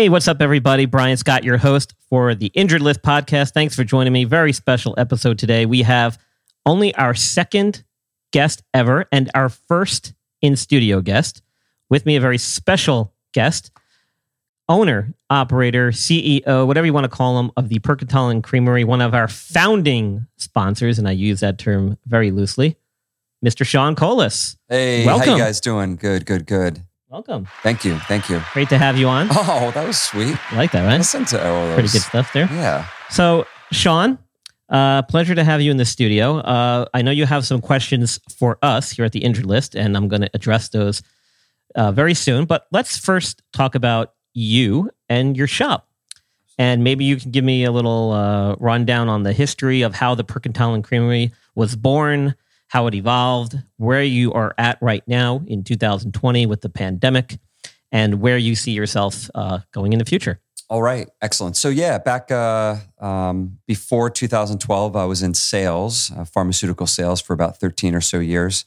Hey, what's up, everybody? Brian Scott, your host for the Injured List podcast. Thanks for joining me. Very special episode today. We have only our second guest ever and our first in studio guest. With me, a very special guest, owner, operator, CEO, whatever you want to call him, of the Percantile and Creamery, one of our founding sponsors, and I use that term very loosely, Mr. Sean Colas. Hey, Welcome. how you guys doing? Good, good, good. Welcome. Thank you, thank you. Great to have you on. Oh, that was sweet. You like that, right? Listen to all those. Pretty good stuff there. Yeah. So, Sean, uh, pleasure to have you in the studio. Uh, I know you have some questions for us here at the Injured List, and I'm going to address those uh, very soon. But let's first talk about you and your shop. And maybe you can give me a little uh, rundown on the history of how the Percantile and Creamery was born, how it evolved, where you are at right now in 2020 with the pandemic, and where you see yourself uh, going in the future. All right. Excellent. So yeah, back uh, um, before 2012, I was in sales, uh, pharmaceutical sales, for about 13 or so years.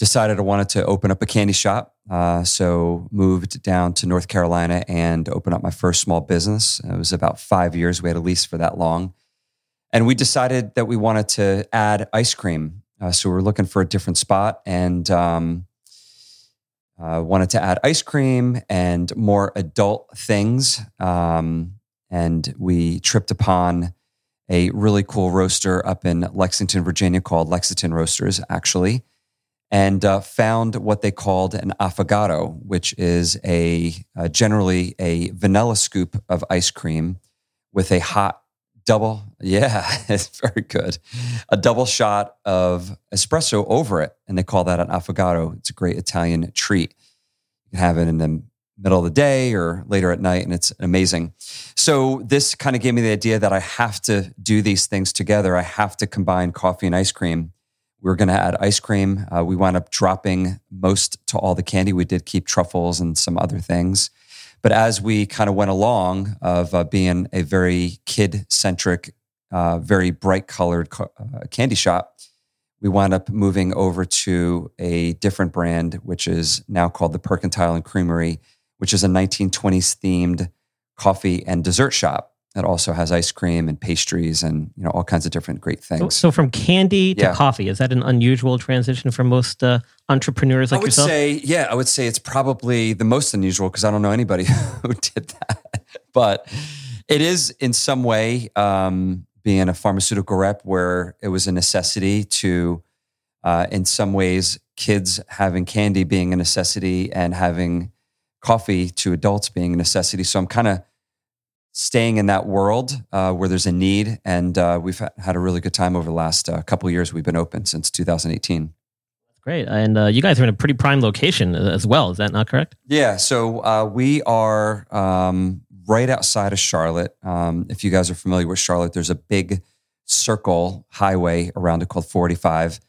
Decided I wanted to open up a candy shop, uh, so moved down to North Carolina and opened up my first small business. It was about five years. We had a lease for that long, and we decided that we wanted to add ice cream. Uh, so we are looking for a different spot and. Um, uh, wanted to add ice cream and more adult things. Um, and we tripped upon a really cool roaster up in Lexington, Virginia called Lexington Roasters, actually, and uh, found what they called an affogato, which is a uh, generally a vanilla scoop of ice cream with a hot double. Yeah, it's very good. A double shot of espresso over it, and they call that an affogato. It's a great Italian treat. You can have it in the middle of the day or later at night, and it's amazing. So this kind of gave me the idea that I have to do these things together. I have to combine coffee and ice cream. We were going to add ice cream. Uh, we wound up dropping most to all the candy. We did keep truffles and some other things. But as we kind of went along of uh, being a very kid centric, uh, very bright colored co- uh, candy shop, we wound up moving over to a different brand, which is now called the Percantile and Creamery, which is a 1920s themed coffee and dessert shop that also has ice cream and pastries and you know all kinds of different great So, things. so from candy to Yeah. coffee, is that an unusual transition for most uh, entrepreneurs like I would yourself? say, yeah, I would say it's probably the most unusual because I don't know anybody who did that. But it is in some way um, being a pharmaceutical rep where it was a necessity to, uh, in some ways, kids having candy being a necessity and having coffee to adults being a necessity. So I'm kind of staying in that world uh, where there's a need, and uh, we've had a really good time over the last uh, couple of years. We've been open since 2018. Great. And uh, you guys are in a pretty prime location as well. Is that not correct? Yeah, so uh, we are um, right outside of Charlotte. Um, if you guys are familiar with Charlotte, there's a big circle highway around it called 45,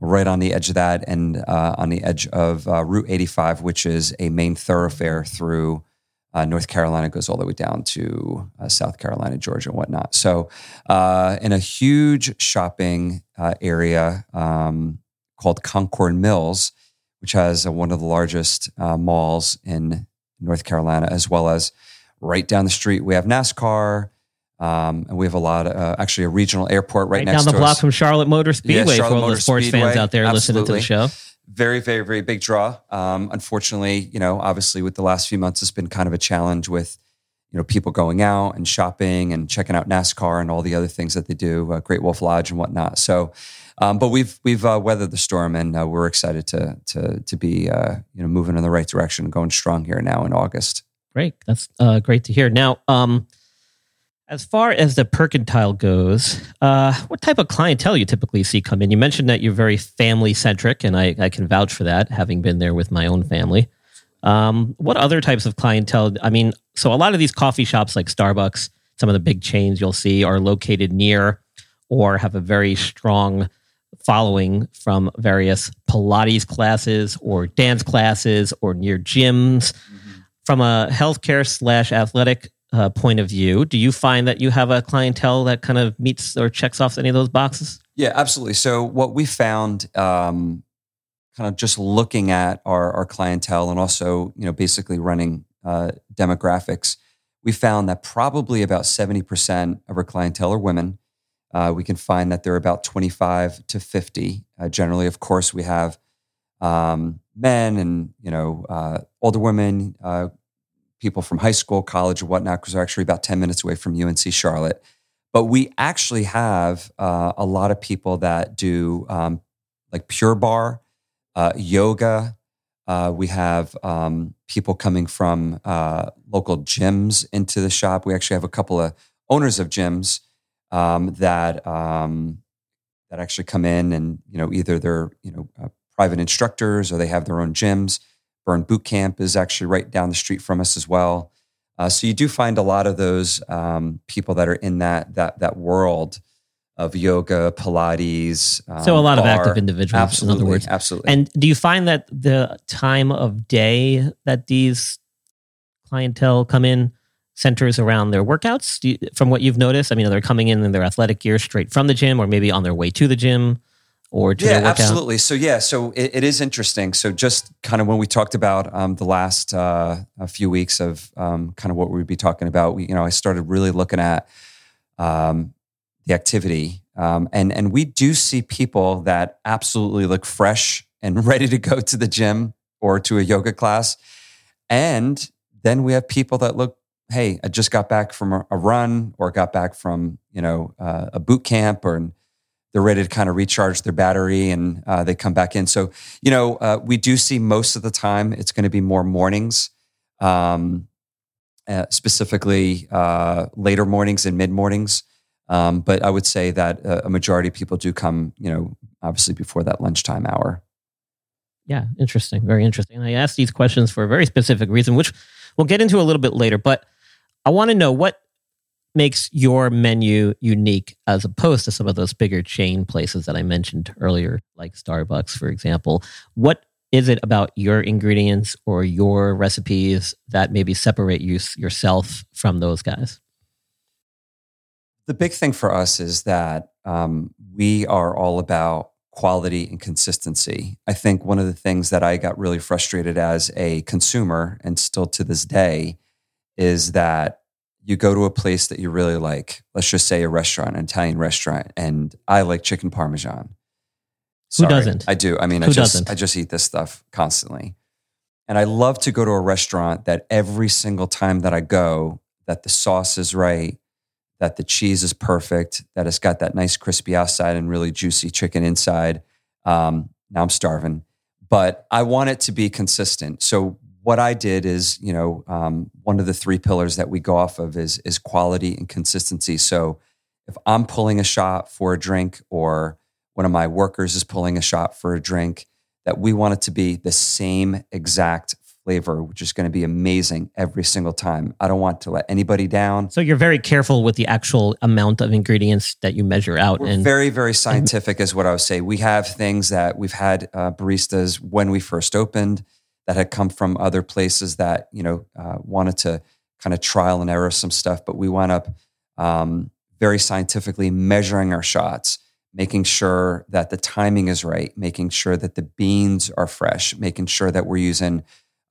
right on the edge of that, and uh, on the edge of uh, Route 85, which is a main thoroughfare through uh, North Carolina, goes all the way down to uh, South Carolina, Georgia, and whatnot. So, uh, in a huge shopping uh, area um, called Concord Mills, which has uh, one of the largest uh, malls in North Carolina, as well as right down the street, we have NASCAR. Um, and we have a lot of, uh, actually, a regional airport right, Right, next down the block us. from Charlotte Motor Speedway Charlotte for all Motor the sports fans out there listening to the show. Very, very, very big draw. Um, unfortunately, you know, obviously with the last few months, it's been kind of a challenge with, you know, people going out and shopping and checking out NASCAR and all the other things that they do, uh, Great Wolf Lodge and whatnot. So, um, but we've we've uh, weathered the storm and uh, we're excited to to to be uh, you know moving in the right direction, going strong here now in August. Great. That's uh, great to hear. Now, um, As far as the Percantile goes, uh, what type of clientele you typically see come in? You mentioned that you're very family centric, and I, I, can vouch for that, having been there with my own family. Um, what other types of clientele? I mean, so a lot of these coffee shops like Starbucks, some of the big chains you'll see are located near or have a very strong following from various Pilates classes or dance classes or near gyms. Mm-hmm. From a healthcare slash athletic uh, point of view, do you find that you have a clientele that kind of meets or checks off any of those boxes? Yeah, absolutely. So what we found, um, kind of just looking at our, our clientele and also, you know, basically running uh, demographics, we found that probably about 70% of our clientele are women. Uh, we can find that they're about 25 to 50. Uh, generally, of course, we have um, men and, you know, uh, older women, uh, people from high school, college, or whatnot, because they're actually about 10 minutes away from UNC Charlotte. But we actually have uh, a lot of people that do um, like Pure Barre, uh, yoga. Uh, we have um, people coming from uh, local gyms into the shop. We actually have a couple of owners of gyms um, that um, that actually come in and you know either they're you know uh, private instructors or they have their own gyms Burn Boot Camp is actually right down the street from us as well. Uh, so you do find a lot of those um, people that are in that that that world of yoga, Pilates. Um, so a lot bar. of active individuals, absolutely, in other words. Absolutely. And do you find that the time of day that these clientele come in centers around their workouts? You, from what you've noticed, I mean, they're coming in in their athletic gear straight from the gym, or maybe on their way to the gym or yeah, absolutely. So yeah, so it, it is interesting. So just kind of when we talked about um, the last uh, a few weeks of um, kind of what we'd be talking about, we, you know, I started really looking at um, the activity, um, and and we do see people that absolutely look fresh and ready to go to the gym or to a yoga class, and then we have people that look. Hey, I just got back from a, a run, or got back from you know uh, a boot camp, or they're ready to kind of recharge their battery and uh, they come back in. So, you know, uh, we do see most of the time it's going to be more mornings, um, uh, specifically uh, later mornings and mid mornings. Um, but I would say that uh, a majority of people do come, you know, obviously before that lunchtime hour. Yeah, interesting. Very interesting. I asked these questions for a very specific reason, which we'll get into a little bit later. But I want to know what makes your menu unique as opposed to some of those bigger chain places that I mentioned earlier, like Starbucks, for example? What is it about your ingredients or your recipes that maybe separate you yourself from those guys? The big thing for us is that um, we are all about quality and consistency. I think one of the things that I got really frustrated as a consumer, and still to this day, is that you go to a place that you really like, let's just say a restaurant, an Italian restaurant, and I like chicken parmesan. Sorry, Who doesn't? I do. I mean, Who I just doesn't? I just eat this stuff constantly. And I love to go to a restaurant that every single time that I go, that the sauce is right, that the cheese is perfect, that it's got that nice crispy outside and really juicy chicken inside. Um, now I'm starving, but I want it to be consistent. So what I did is, you know, um, one of the three pillars that we go off of is is quality and consistency. So if I'm pulling a shot for a drink, or one of my workers is pulling a shot for a drink, that we want it to be the same exact flavor, which is going to be amazing every single time. I don't want to let anybody down. So you're very careful with the actual amount of ingredients that you measure out. We're and very, very scientific, is what I would say. We have things that we've had uh, baristas when we first opened that had come from other places that you know uh, wanted to kind of trial and error some stuff, but we wound up um, very scientifically measuring our shots, making sure that the timing is right, making sure that the beans are fresh, making sure that we're using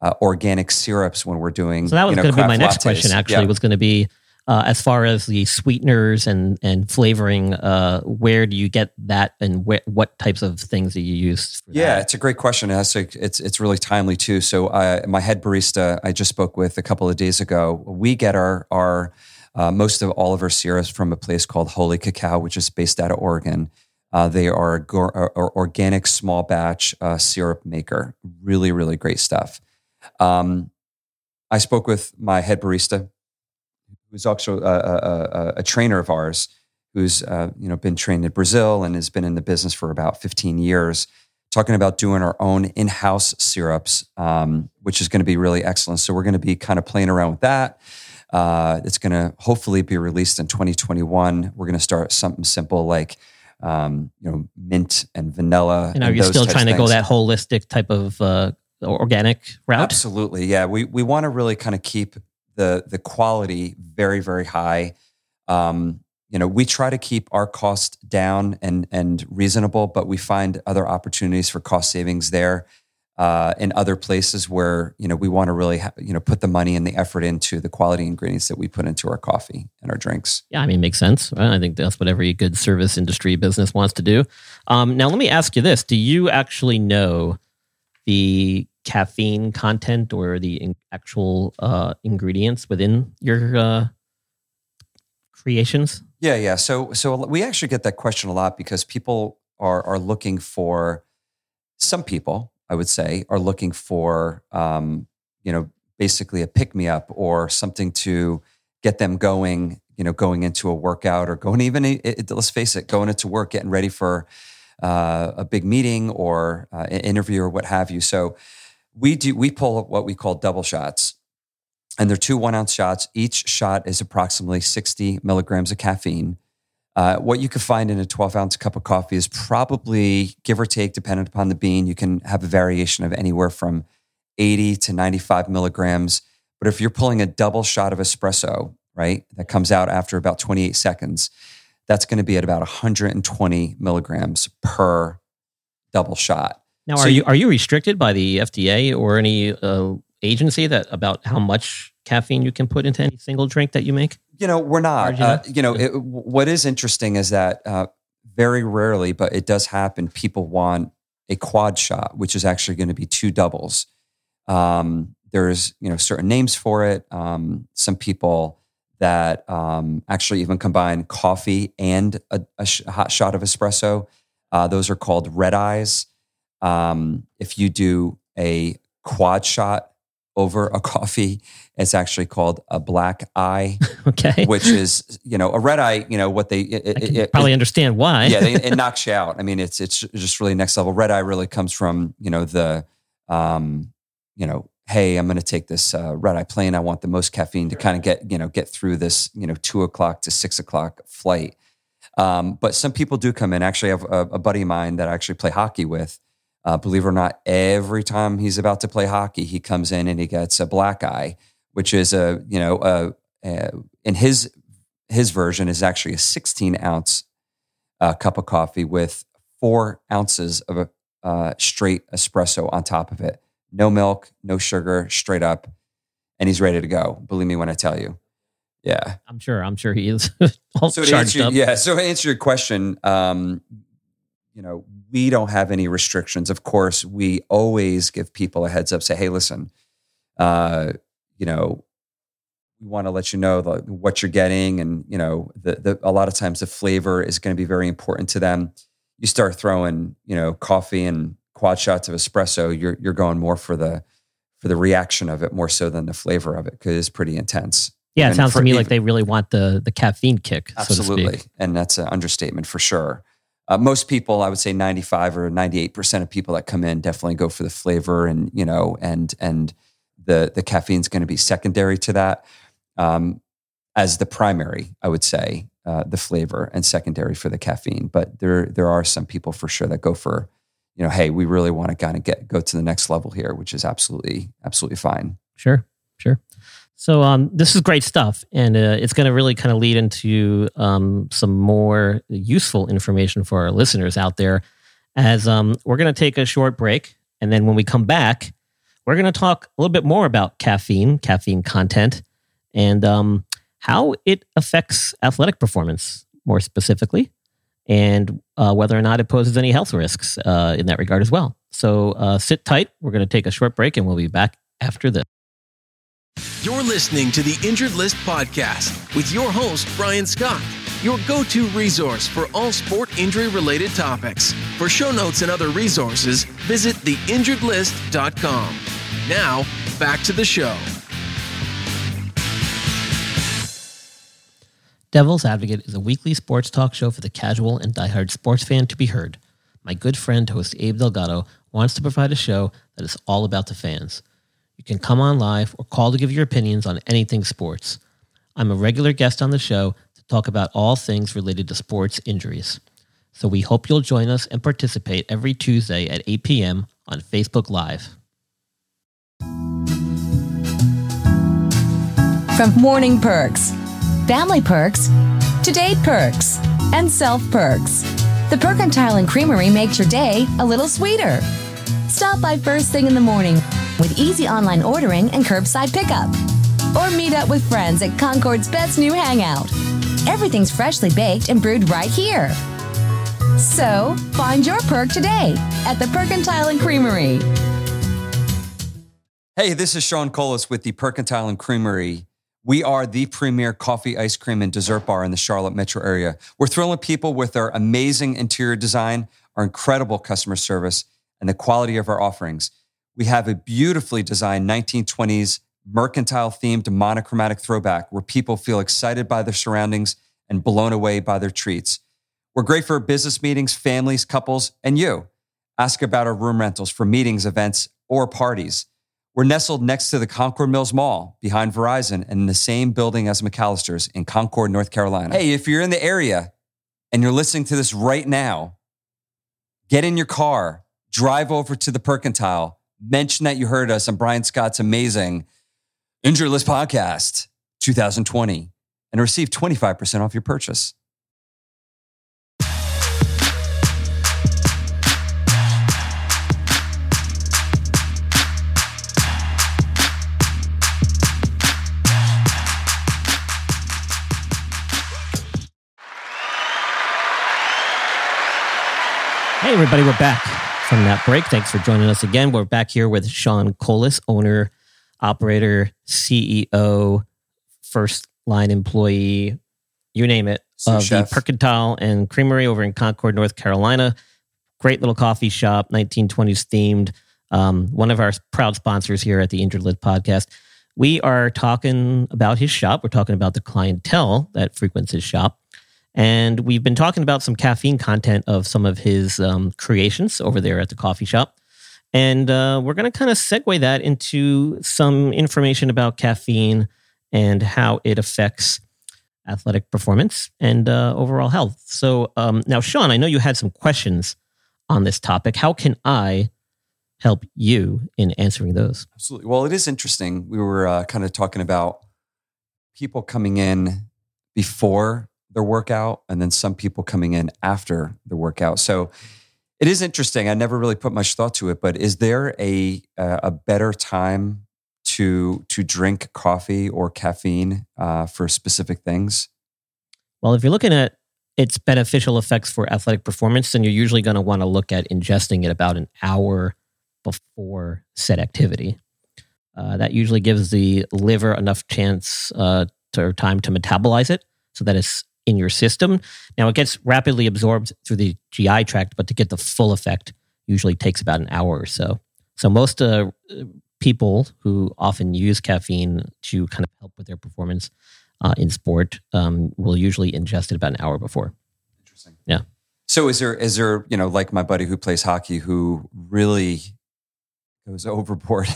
uh, organic syrups when we're doing. So that was you know, going to be my next question. Actually, Yeah. was going to be uh, as far as the sweeteners and and flavoring. Uh, where do you get that, and wh- what types of things do you use? For Yeah, that? it's a great question. It's it's it's really timely too. So, uh, my head barista I just spoke with a couple of days ago. We get our our uh, most of all of our syrups from a place called Holy Kakow, which is based out of Oregon. Uh, they are a a- a organic small batch uh, syrup maker. Really, really great stuff. Um, I spoke with my head barista, who's also a, a, a trainer of ours, who's uh, you know been trained in Brazil and has been in the business for about 15 years, talking about doing our own in-house syrups, um, which is going to be really excellent. So we're going to be kind of playing around with that. Uh, it's going to hopefully be released in 2021. We're going to start something simple like um, you know mint and vanilla. And are you still trying to go that holistic type of uh, organic route? Absolutely, yeah. We we want to really kind of keep the the quality very very high. Um, you know, we try to keep our cost down and and reasonable, but we find other opportunities for cost savings there. Uh, in other places where you know we want to really ha- you know put the money and the effort into the quality ingredients that we put into our coffee and our drinks. Yeah, I mean, makes sense. Right? I think that's what every good service industry business wants to do. Um, now, let me ask you this: Do you actually know the caffeine content or the in- actual uh, ingredients within your uh, creations? Yeah, yeah. So, so we actually get that question a lot because people are are looking for some people, I would say, are looking for um, you know basically a pick me up or something to get them going. You know, going into a workout or going even it, let's face it, going into work, getting ready for uh, a big meeting or uh, an interview or what have you. So we do we pull what we call double shots and they're two one ounce shots. Each shot is approximately 60 milligrams of caffeine. Uh, what you could find in a 12 ounce cup of coffee is probably, give or take, dependent upon the bean, you can have a variation of anywhere from 80 to 95 milligrams. But if you're pulling a double shot of espresso, right, that comes out after about 28 seconds, that's going to be at about 120 milligrams per double shot. Now, so are you are you restricted by the FDA or any uh, agency that about how much caffeine you can put into any single drink that you make? You know, we're not. Uh, you know, it, what is interesting is that uh, very rarely, but it does happen. People want a quad shot, which is actually going to be two doubles. Um, there's you know certain names for it. Um, some people that um, actually even combine coffee and a, a, sh- a hot shot of espresso. Uh, those are called red eyes. Um, if you do a quad shot over a coffee. It's actually called a black eye. okay. Which is, you know, a red eye, you know, what they it, it, probably understand why. yeah, they, it knocks you out. I mean, it's it's just really next level. Red eye really comes from, you know, the um, you know, hey, I'm gonna take this uh, red eye plane. I want the most caffeine to kind of get, you know, get through this, you know, two o'clock to six o'clock flight. Um, but some people do come in. Actually, I have a, a buddy of mine that I actually play hockey with uh, believe it or not, every time he's about to play hockey, he comes in and he gets a black eye, which is a you know a, a in his his version is actually a 16 ounce uh, cup of coffee with four ounces of a uh, straight espresso on top of it. No milk, no sugar, straight up, and he's ready to go. Believe me when I tell you. Yeah, I'm sure. I'm sure he is. so to answer, yeah. So to answer your question, um, you know, we don't have any restrictions. Of course, we always give people a heads up, say, hey, listen, uh, you know, we want to let you know the, what you're getting. And, you know, the, the, a lot of times the flavor is going to be very important to them. You start throwing, you know, coffee and quad shots of espresso, you're, you're going more for the, for the reaction of it more so than the flavor of it because it's pretty intense. Yeah, it sounds for, to me like they really want the the caffeine kick. Absolutely, so and that's an understatement for sure. Uh, most people, I would say, ninety five or ninety eight percent of people that come in definitely go for the flavor, and you know, and and the the caffeine is going to be secondary to that, um, as the primary. I would say uh, the flavor and secondary for the caffeine. But there there are some people for sure that go for, you know, hey, we really want to kind of get go to the next level here, which is absolutely absolutely fine. Sure, sure. So um, this is great stuff, and uh, it's going to really kind of lead into um, some more useful information for our listeners out there. As um, we're going to take a short break, and then when we come back, we're going to talk a little bit more about caffeine, caffeine content, and um, how it affects athletic performance more specifically, and uh, whether or not it poses any health risks uh, in that regard as well. So uh, sit tight. We're going to take a short break, and we'll be back after this. You're listening to the Injured List Podcast with your host, Brian Scott, your go to resource for all sport injury related topics. For show notes and other resources, visit theinjuredlist.com. Now, back to the show. Devil's Advocate is a weekly sports talk show for the casual and diehard sports fan to be heard. My good friend, host Abe Delgado, wants to provide a show that is all about the fans. You can come on live or call to give your opinions on anything sports. I'm a regular guest on the show to talk about all things related to sports injuries. So we hope you'll join us and participate every Tuesday at 8 p.m. on Facebook Live. From morning perks, family perks, to date perks, and self perks, the Percantile and Creamery makes your day a little sweeter. Stop by first thing in the morning with easy online ordering and curbside pickup. Or meet up with friends at Concord's best new hangout. Everything's freshly baked and brewed right here. So, find your perk today at the Percantile and Creamery. Hey, this is Sean Colas with the Percantile and Creamery. We are the premier coffee, ice cream, and dessert bar in the Charlotte metro area. We're thrilling people with our amazing interior design, our incredible customer service, and the quality of our offerings. We have a beautifully designed 1920s mercantile themed monochromatic throwback where people feel excited by their surroundings and blown away by their treats. We're great for business meetings, families, couples, and you. Ask about our room rentals for meetings, events, or parties. We're nestled next to the Concord Mills Mall behind Verizon and in the same building as McAllister's in Concord, North Carolina. Hey, if you're in the area and you're listening to this right now, get in your car, drive over to the Percantile, mention that you heard us on Brian Scott's amazing Injury List podcast 2020 and receive 25% off your purchase. Hey, everybody, we're back from that break. Thanks for joining us again. We're back here with Sean Colas, owner, operator, CEO, first line employee, you name it, Sous of chef. the Percantile and Creamery over in Concord, North Carolina. Great little coffee shop, 1920s themed. Um, one of our proud sponsors here at the Injured podcast. We are talking about his shop. We're talking about the clientele that frequents his shop. And we've been talking about some caffeine content of some of his um, creations over there at the coffee shop. And uh, we're going to kind of segue that into some information about caffeine and how it affects athletic performance and uh, overall health. So, um, now, Sean, I know you had some questions on this topic. How can I help you in answering those? Absolutely. Well, it is interesting. We were uh, kind of talking about people coming in before their workout and then some people coming in after the workout. So it is interesting. I never really put much thought to it, but is there a uh, a better time to to drink coffee or caffeine uh, for specific things? Well, if you're looking at its beneficial effects for athletic performance, then you're usually going to want to look at ingesting it about an hour before said activity. Uh, that usually gives the liver enough chance uh, or time to metabolize it so that it's in your system. Now, it gets rapidly absorbed through the GI tract, but to get the full effect usually takes about an hour or so. So, most uh, people who often use caffeine to kind of help with their performance uh, in sport um, will usually ingest it about an hour before. Interesting. Yeah. So is there is there you know like my buddy who plays hockey who really goes overboard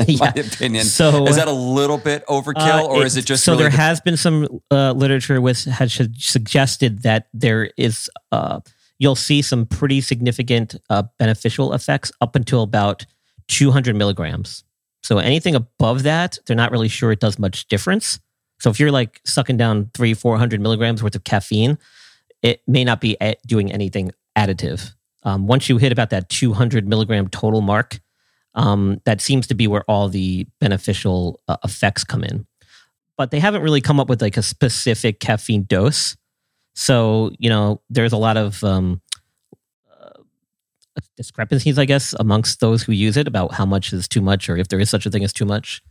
in my opinion. So is that a little bit overkill, Uh, or is it just so? really there the- has been some uh, literature with has suggested that there is uh, you'll see some pretty significant uh, beneficial effects up until about 200 milligrams. So anything above that, they're not really sure it does much difference. So if you're like sucking down three, 400 milligrams worth of caffeine, it may not be doing anything additive. Um, once you hit about that 200 milligram total mark, um, that seems to be where all the beneficial uh, effects come in. But they haven't really come up with like a specific caffeine dose. So, you know, there's a lot of um, uh, discrepancies, I guess, amongst those who use it about how much is too much or if there is such a thing as too much.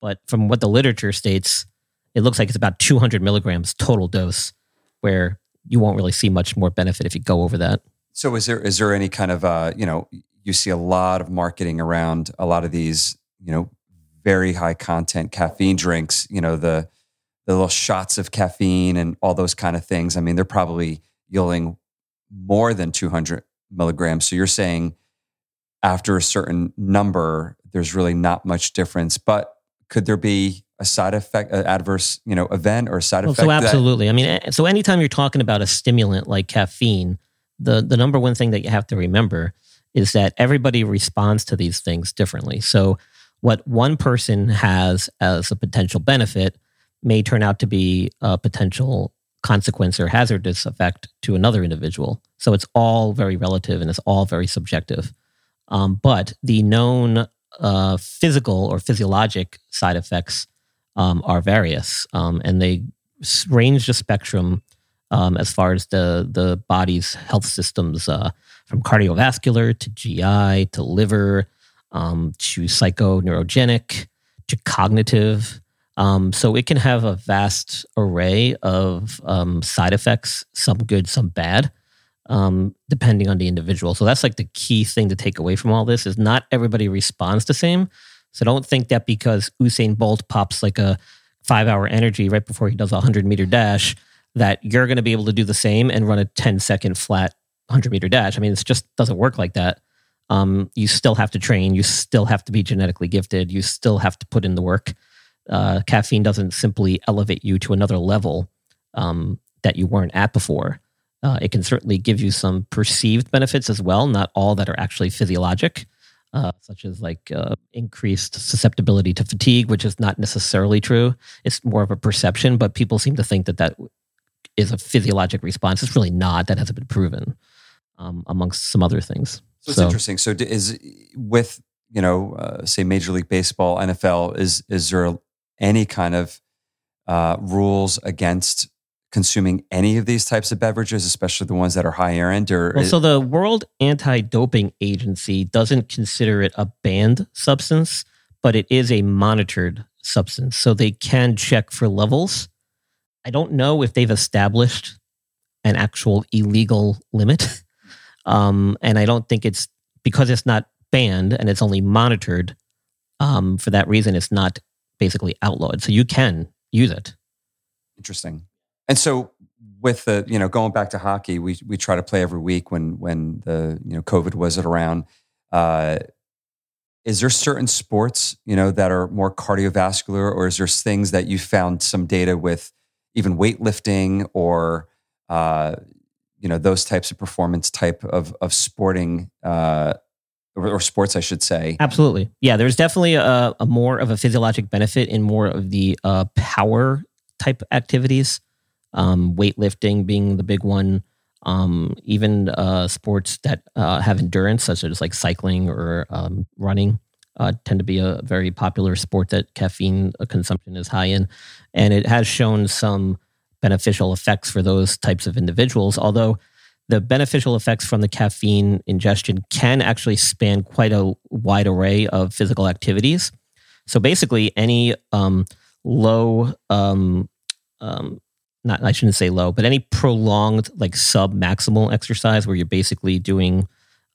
But from what the literature states, it looks like it's about 200 milligrams total dose, where you won't really see much more benefit if you go over that. So is there is there any kind of uh, you know you see a lot of marketing around a lot of these you know very high content caffeine drinks you know the the little shots of caffeine and all those kind of things, I mean, they're probably yielding more than 200 milligrams. So you're saying after a certain number, there's really not much difference. But could there be a side effect, an adverse, you know, event or a side Well, effect? so that- absolutely. I mean, eh, so anytime you're talking about a stimulant like caffeine, the the number one thing that you have to remember is that everybody responds to these things differently. So what one person has as a potential benefit may turn out to be a potential consequence or hazardous effect to another individual. So it's all very relative and it's all very subjective. Um, but the known uh, physical or physiologic side effects um, are various, um, and they range the spectrum um, as far as the the body's health systems, uh, from cardiovascular to GI to liver um, to psychoneurogenic to cognitive. Um, so it can have a vast array of um, side effects, some good, some bad, um, depending on the individual. So that's like the key thing to take away from all this is not everybody responds the same. So don't think that because Usain Bolt pops like a five hour energy right before he does a 100 meter dash, that you're going to be able to do the same and run a 10 second flat 100 meter dash. I mean, it just doesn't work like that. Um, you still have to train. You still have to be genetically gifted. You still have to put in the work. Uh, caffeine doesn't simply elevate you to another level um, that you weren't at before. Uh, it can certainly give you some perceived benefits as well, not all that are actually physiologic uh, such as like uh, increased susceptibility to fatigue, which is not necessarily true. It's more of a perception, but people seem to think that that is a physiologic response. It's really not. That hasn't been proven, um, amongst some other things. So it's interesting. So is with you know, uh, say Major League Baseball, NFL, is is there any kind of uh, rules against consuming any of these types of beverages, especially the ones that are higher end? Or Well, so the World Anti-Doping Agency doesn't consider it a banned substance, but it is a monitored substance. So they can check for levels. I don't know if they've established an actual illegal limit. Um, and I don't think it's because it's not banned and it's only monitored. Um, for that reason, it's not basically outlawed. So you can use it. Interesting. And so with the, you know, going back to hockey, we we try to play every week when when the, you know, COVID was around. Uh is there certain sports, you know, that are more cardiovascular or is there things that you found some data with even weightlifting or uh you know, those types of performance type of of sporting uh or, or sports I should say. Absolutely. Yeah, there's definitely a, a more of a physiologic benefit in more of the uh, power type activities, um, weightlifting being the big one. Um, even uh, sports that uh, have endurance, such as like cycling or um, running, uh, tend to be a very popular sport that caffeine uh, consumption is high in. And it has shown some beneficial effects for those types of individuals, although the beneficial effects from the caffeine ingestion can actually span quite a wide array of physical activities. So basically, any um, low, um, um, not I shouldn't say low, but any prolonged like sub maximal exercise where you're basically doing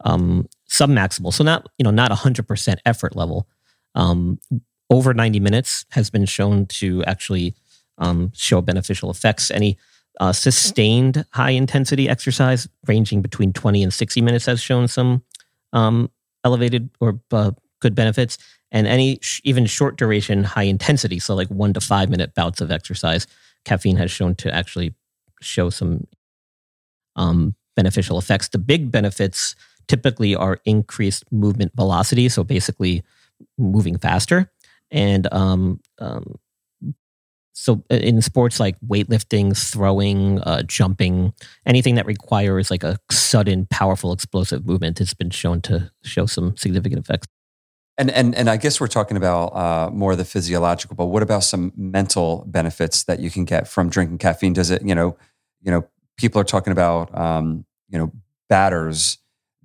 um, sub maximal, so not you know not hundred percent effort level, um, over ninety minutes has been shown to actually um, show beneficial effects. Any uh, sustained high intensity exercise ranging between 20 and 60 minutes has shown some um, elevated or uh, good benefits. And any sh- even short duration high intensity, so like one to five minute bouts of exercise, caffeine has shown to actually show some um, beneficial effects. The big benefits typically are increased movement velocity, so basically moving faster. And um, um, so uh, in sports like weightlifting, throwing, uh, jumping, anything that requires like a sudden, powerful, explosive movement, it's been shown to show some significant effects. And and and I guess we're talking about uh, more of the physiological, but what about some mental benefits that you can get from drinking caffeine? Does it, you know, you know, people are talking about, um, you know, batters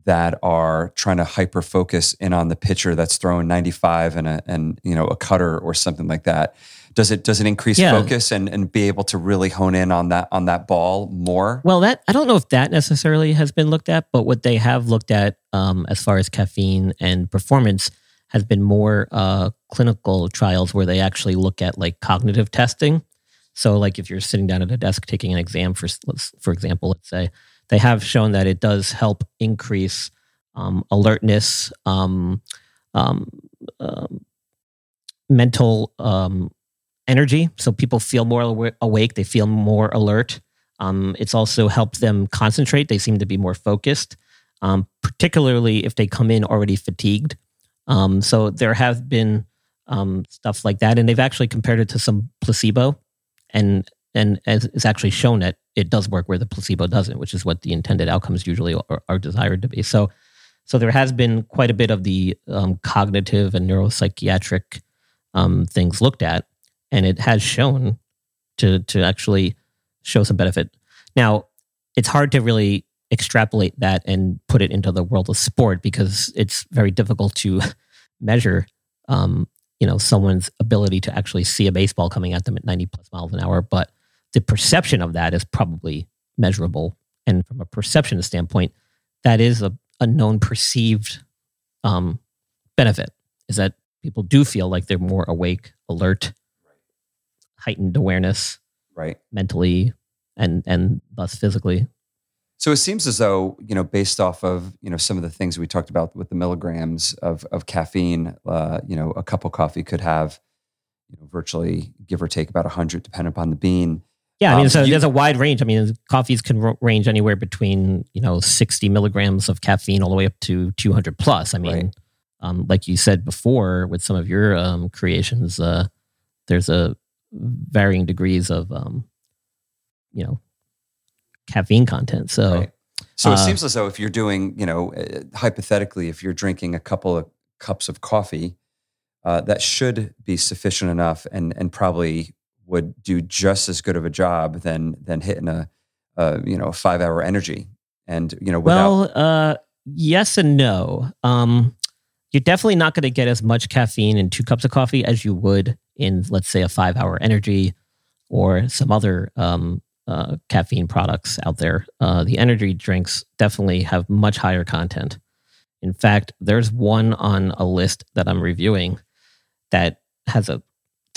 that are trying to hyper focus in on the pitcher that's throwing 95 and a and you know a cutter or something like that. Does it does it increase Yeah. focus and and be able to really hone in on that on that ball more? Well, that I don't know if that necessarily has been looked at, but what they have looked at um, as far as caffeine and performance has been more uh, clinical trials where they actually look at like cognitive testing. So, like if you're sitting down at a desk taking an exam, for for example, let's say they have shown that it does help increase um, alertness, um, um, um mental um, energy. So people feel more awake, they feel more alert. Um, it's also helped them concentrate. They seem to be more focused, particularly if they come in already fatigued. so there have been stuff like that, and they've actually compared it to some placebo, and and it's actually shown that it does work where the placebo doesn't, which is what the intended outcomes usually are, are desired to be. So, so there has been quite a bit of the um, cognitive and neuropsychiatric um, things looked at, and it has shown to to actually show some benefit. Now, it's hard to really extrapolate that and put it into the world of sport because it's very difficult to measure um, you know someone's ability to actually see a baseball coming at them at 90 plus miles an hour but the perception of that is probably measurable. And from a perception standpoint, that is a, a known perceived um, benefit is that people do feel like they're more awake, alert, heightened awareness, right, mentally, and and thus physically. So it seems as though you know, based off of you know some of the things we talked about with the milligrams of of caffeine, uh, you know, a cup of coffee could have you know virtually give or take about hundred, depending upon the bean. Yeah, I mean, um, so you, there's a wide range. I mean, coffees can r- range anywhere between you know 60 milligrams of caffeine all the way up to 200 plus. I mean, right. um, like you said before, with some of your um, creations, uh, there's a varying degrees of um, you know caffeine content. So, right. so uh, it seems as though if you're doing, you know, uh, hypothetically, if you're drinking a couple of cups of coffee, uh, that should be sufficient enough, and and probably would do just as good of a job than than hitting a, a you know a five hour energy and you know without- well uh, yes and no um, you're definitely not going to get as much caffeine in two cups of coffee as you would in let's say a five hour energy or some other um, uh, caffeine products out there uh, the energy drinks definitely have much higher content in fact there's one on a list that i'm reviewing that has a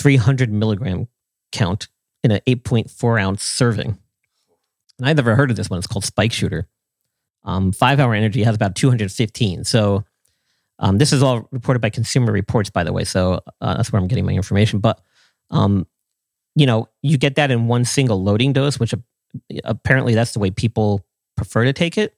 300 milligram count in an 8.4 ounce serving. And I've never heard of this one. It's called Spike Shooter. Um, five hour energy has about 215. So um, this is all reported by Consumer Reports, by the way. So uh, that's where I'm getting my information. But um, you know, you get that in one single loading dose, which apparently that's the way people prefer to take it.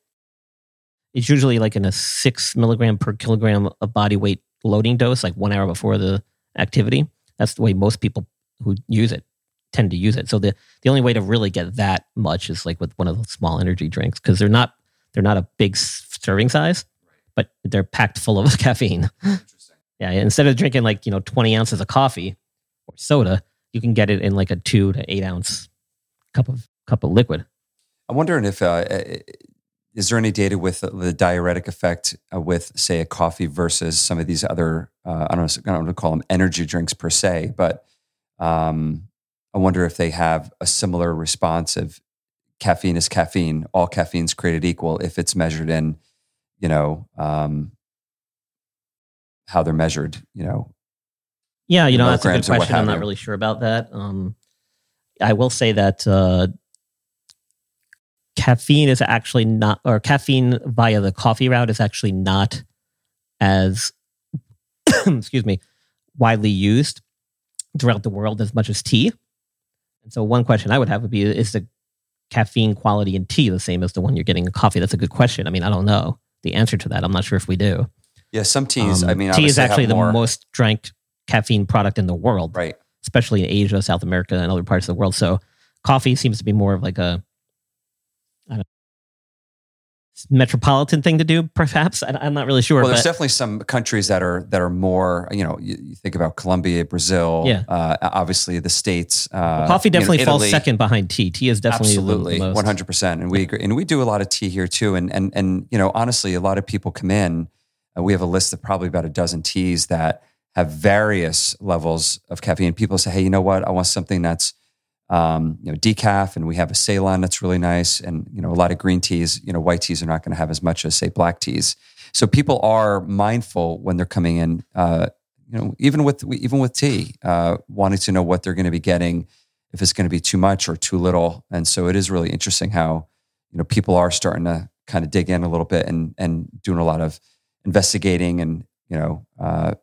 It's usually like in a six milligram per kilogram of body weight loading dose, like one hour before the activity. That's the way most people who use it tend to use it. So the the only way to really get that much is like with one of the small energy drinks because they're not they're not a big serving size, but they're packed full of caffeine. Interesting. Yeah, instead of drinking like you know twenty ounces of coffee or soda, you can get it in like a two to eight ounce cup of cup of liquid. I'm wondering if uh, is there any data with the diuretic effect uh, with say a coffee versus some of these other uh, I don't know I don't want to call them energy drinks per se, but um, I wonder if they have a similar response of caffeine is caffeine. All caffeine is created equal if it's measured in, you know, um, how they're measured. You know. Yeah, you know that's a good question. I'm not really sure about that. Um, I will say that uh, caffeine is actually not, or caffeine via the coffee route is actually not as, excuse me, widely used throughout the world as much as tea. And so, one question I would have would be: Is the caffeine quality in tea the same as the one you're getting in coffee? That's a good question. I mean, I don't know the answer to that. I'm not sure if we do. Yeah, some teas. Um, I mean, tea is actually the most drank caffeine product in the world, right? Especially in Asia, South America, and other parts of the world. So, coffee seems to be more of like a metropolitan thing to do, perhaps. I, am not really sure. Well, there's definitely some countries that are that are more. You know, you, you think about Colombia, Brazil. Yeah. Uh, obviously, the states. Uh, coffee definitely you know, falls second behind tea. Tea is definitely absolutely 100. percent And we agree. And we do a lot of tea here too. And and and you know, honestly, a lot of people come in. Uh, we have a list of probably about a dozen teas that have various levels of caffeine. People say, "Hey, you know what? I want something that's." Um, you know, decaf, and we have a Ceylon that's really nice, and you know, a lot of green teas. You know, white teas are not going to have as much as say black teas. So people are mindful when they're coming in. Uh, you know, even with even with tea, uh, wanting to know what they're going to be getting if it's going to be too much or too little. And so it is really interesting how you know people are starting to kind of dig in a little bit and and doing a lot of investigating and you know uh,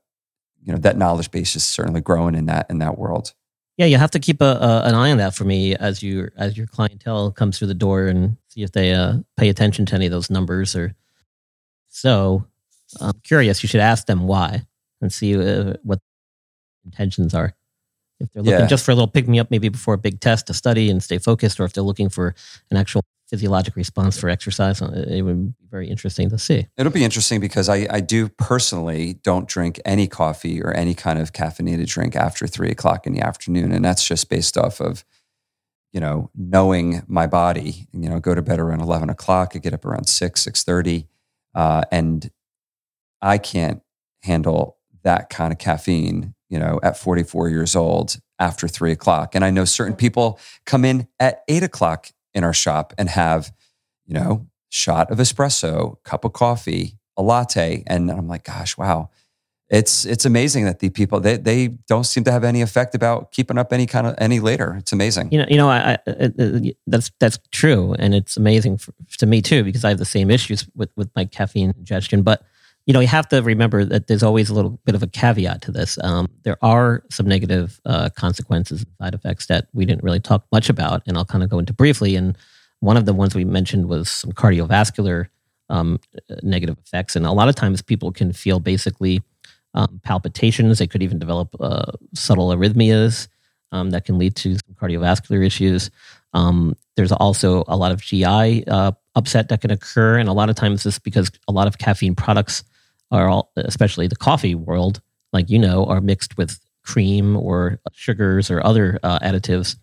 you know that knowledge base is certainly growing in that in that world. Yeah, you have to keep a, a, an eye on that for me as you as your clientele comes through the door and see if they uh, pay attention to any of those numbers or so. I'm curious. You should ask them why and see uh, what intentions are. If they're looking Yeah. just for a little pick me up, maybe before a big test to study and stay focused, or if they're looking for an actual physiologic response for exercise, uh, it would be very interesting to see. It'll be interesting because I, I do personally don't drink any coffee or any kind of caffeinated drink after three o'clock in the afternoon. And that's just based off of, you know, knowing my body. You know, go to bed around 11 o'clock, I get up around 6, 6.30. Uh, and I can't handle that kind of caffeine, you know, at 44 years old after three o'clock. And I know certain people come in at eight o'clock in our shop and have, you know, shot of espresso, cup of coffee, a latte. And I'm like, gosh, wow. It's it's amazing that the people they they don't seem to have any effect about keeping up any kind of any later. It's amazing. You know, you know, I, I uh, uh, that's that's true, and it's amazing for, to me too because I have the same issues with with my caffeine ingestion. But you know, you have to remember that there's always a little bit of a caveat to this. Um, there are some negative uh, consequences and side effects that we didn't really talk much about, and I'll kind of go into briefly. And one of the ones we mentioned was some cardiovascular um, negative effects, and a lot of times people can feel basically um, palpitations. They could even develop uh, subtle arrhythmias um, that can lead to some cardiovascular issues. Um, there's also a lot of GI uh, upset that can occur, and a lot of times this is because a lot of caffeine products are all, especially the coffee world, like you know, are mixed with cream or sugars or other uh, additives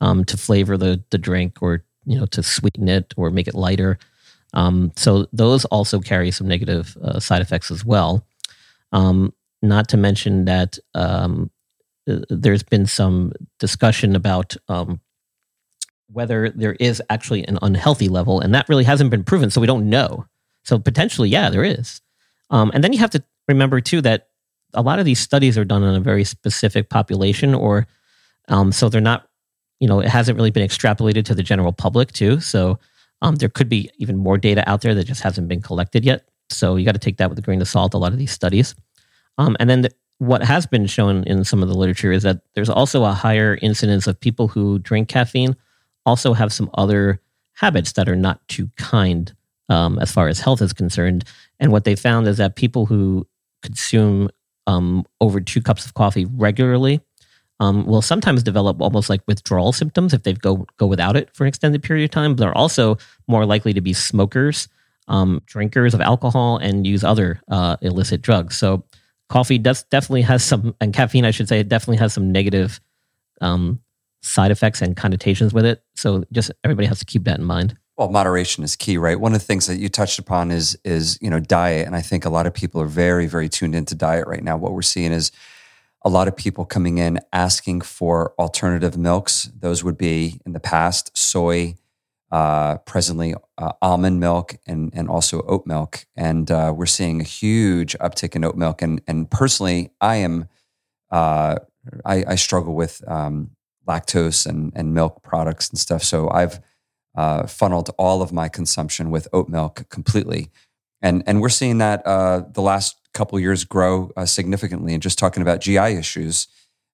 um, to flavor the the drink or you know to sweeten it or make it lighter. Um, so those also carry some negative uh, side effects as well. Um, not to mention that um, uh, there's been some discussion about um, whether there is actually an unhealthy level, and that really hasn't been proven. So we don't know. So potentially, yeah, there is. Um, and then you have to remember too that a lot of these studies are done on a very specific population, or um, so they're not. You know, it hasn't really been extrapolated to the general public too. So um, there could be even more data out there that just hasn't been collected yet. So you got to take that with a grain of salt. A lot of these studies, um, and then the, what has been shown in some of the literature is that there's also a higher incidence of people who drink caffeine also have some other habits that are not too kind um, as far as health is concerned. And what they found is that people who consume um, over two cups of coffee regularly um, will sometimes develop almost like withdrawal symptoms if they go go without it for an extended period of time. They're also more likely to be smokers, um, drinkers of alcohol, and use other uh, illicit drugs. So coffee does definitely has some, and caffeine, I should say, it definitely has some negative um, side effects and connotations with it. So just everybody has to keep that in mind. Well, moderation is key, right? One of the things that you touched upon is is you know diet, and I think a lot of people are very very tuned into diet right now. What we're seeing is a lot of people coming in asking for alternative milks. Those would be in the past soy, uh, presently uh, almond milk, and and also oat milk. And uh, we're seeing a huge uptick in oat milk. And and personally, I am uh, I, I struggle with um, lactose and and milk products and stuff. So I've uh, funneled all of my consumption with oat milk completely, and and we're seeing that uh, the last couple years grow uh, significantly. And just talking about GI issues,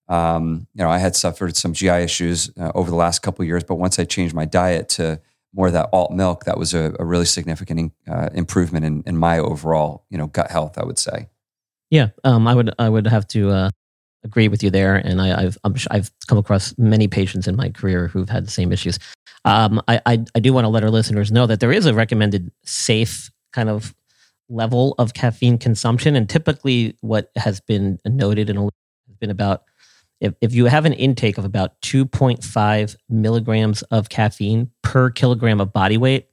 um, you know, I had suffered some GI issues uh, over the last couple years, but once I changed my diet to more of that alt milk, that was a, a really significant uh, improvement in, in my overall, you know, gut health. I would say. Yeah, um, I would I would have to uh, agree with you there, and I, sh- I've come across many patients in my career who've had the same issues. Um, I, I I do want to let our listeners know that there is a recommended safe kind of level of caffeine consumption, and typically what has been noted and has been about if if you have an intake of about 2.5 milligrams of caffeine per kilogram of body weight,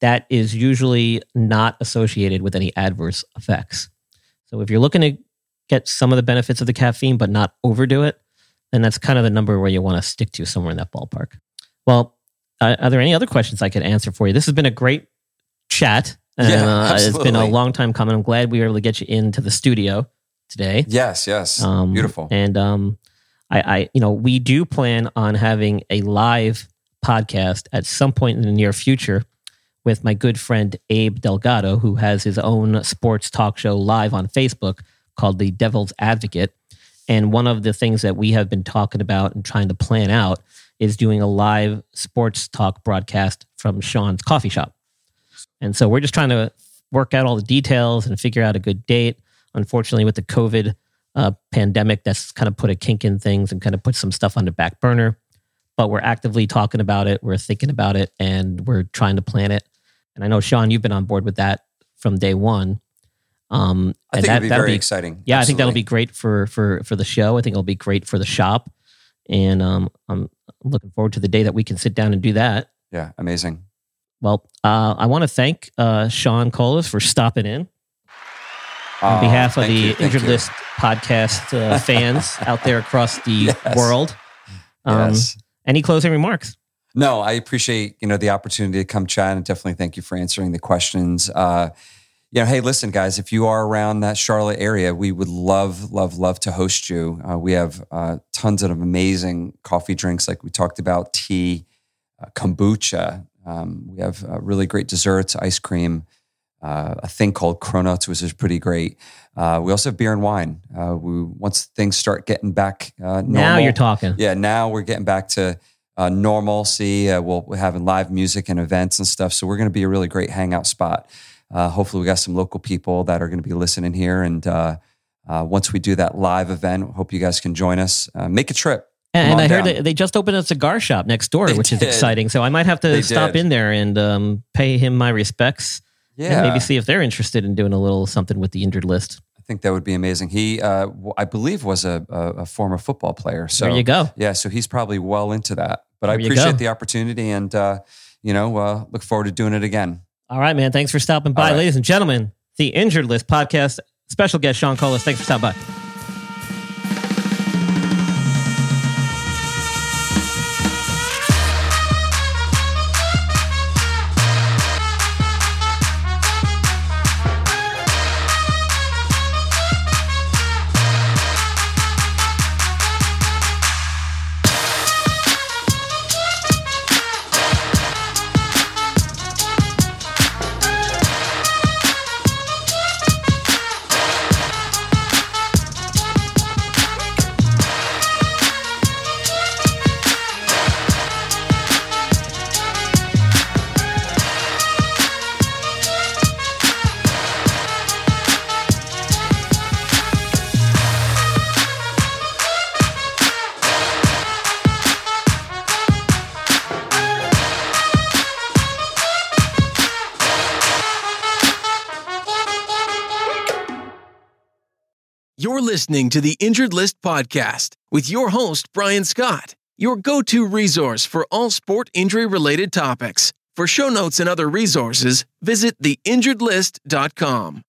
that is usually not associated with any adverse effects. So if you're looking to get some of the benefits of the caffeine but not overdo it, then that's kind of the number where you want to stick to somewhere in that ballpark. Well, uh, are there any other questions I could answer for you? This has been a great chat. And, Yeah, uh, it's been a long time coming. I'm glad we were able to get you into the studio today. Yes, yes, Um, beautiful. And um, I, I, you know, we do plan on having a live podcast at some point in the near future with my good friend Abe Delgado, who has his own sports talk show live on Facebook called The Devil's Advocate. And one of the things that we have been talking about and trying to plan out is doing a live sports talk broadcast from Sean's coffee shop. And so we're just trying to work out all the details and figure out a good date. Unfortunately, with the COVID uh, pandemic, that's kind of put a kink in things and kind of put some stuff on the back burner. But we're actively talking about it, we're thinking about it, and we're trying to plan it. And I know Sean, you've been on board with that from day one. Um, I and think it'd be very exciting. Yeah, I think that'll be great for for for the show. I think it'll be great for the shop, and um, I'm looking forward to the day that we can sit down and do that. Yeah, amazing. Well, uh, I want to thank uh, Sean Colas for stopping in on Oh, behalf of the you, Injured you. List podcast uh, fans out there across the Yes. world. Um, yes. Any closing remarks? No, I appreciate you know the opportunity to come chat, and definitely thank you for answering the questions. Uh, you know, hey, listen, guys, if you are around that Charlotte area, we would love, love, love to host you. Uh, we have uh, tons of amazing coffee drinks, like we talked about, tea, uh, kombucha. Um, we have uh, really great desserts, ice cream, uh, a thing called Cronuts, which is pretty great. Uh, we also have beer and wine. Uh, we once things start getting back uh, normal, Now you're talking. yeah, now we're getting back to uh, normalcy. Uh, we'll, we're having live music and events and stuff. So we're going to be a really great hangout spot. Uh, hopefully, we got some local people that are going to be listening here. And uh, uh, once we do that live event, hope you guys can join us. Uh, make a trip. And, and I heard down. that they just opened a cigar shop next door, They which is exciting. So I might have to They stop did. in there and um, pay him my respects. Yeah, And maybe see if they're interested in doing a little something with the injured list. I think that would be amazing. He, uh, I believe, was a, a, a former football player. So there you go. Yeah, so he's probably well into that. But I There you appreciate the opportunity, and uh, you know, uh, look forward to doing it again. All right, man. Thanks for stopping by. Right. Ladies and gentlemen, the Injured List podcast, special guest Sean Colas. Thanks for stopping by. Listening to the Injured List Podcast with your host, Brian Scott, your go to resource for all sport injury related topics. For show notes and other resources, visit theinjuredlist.com.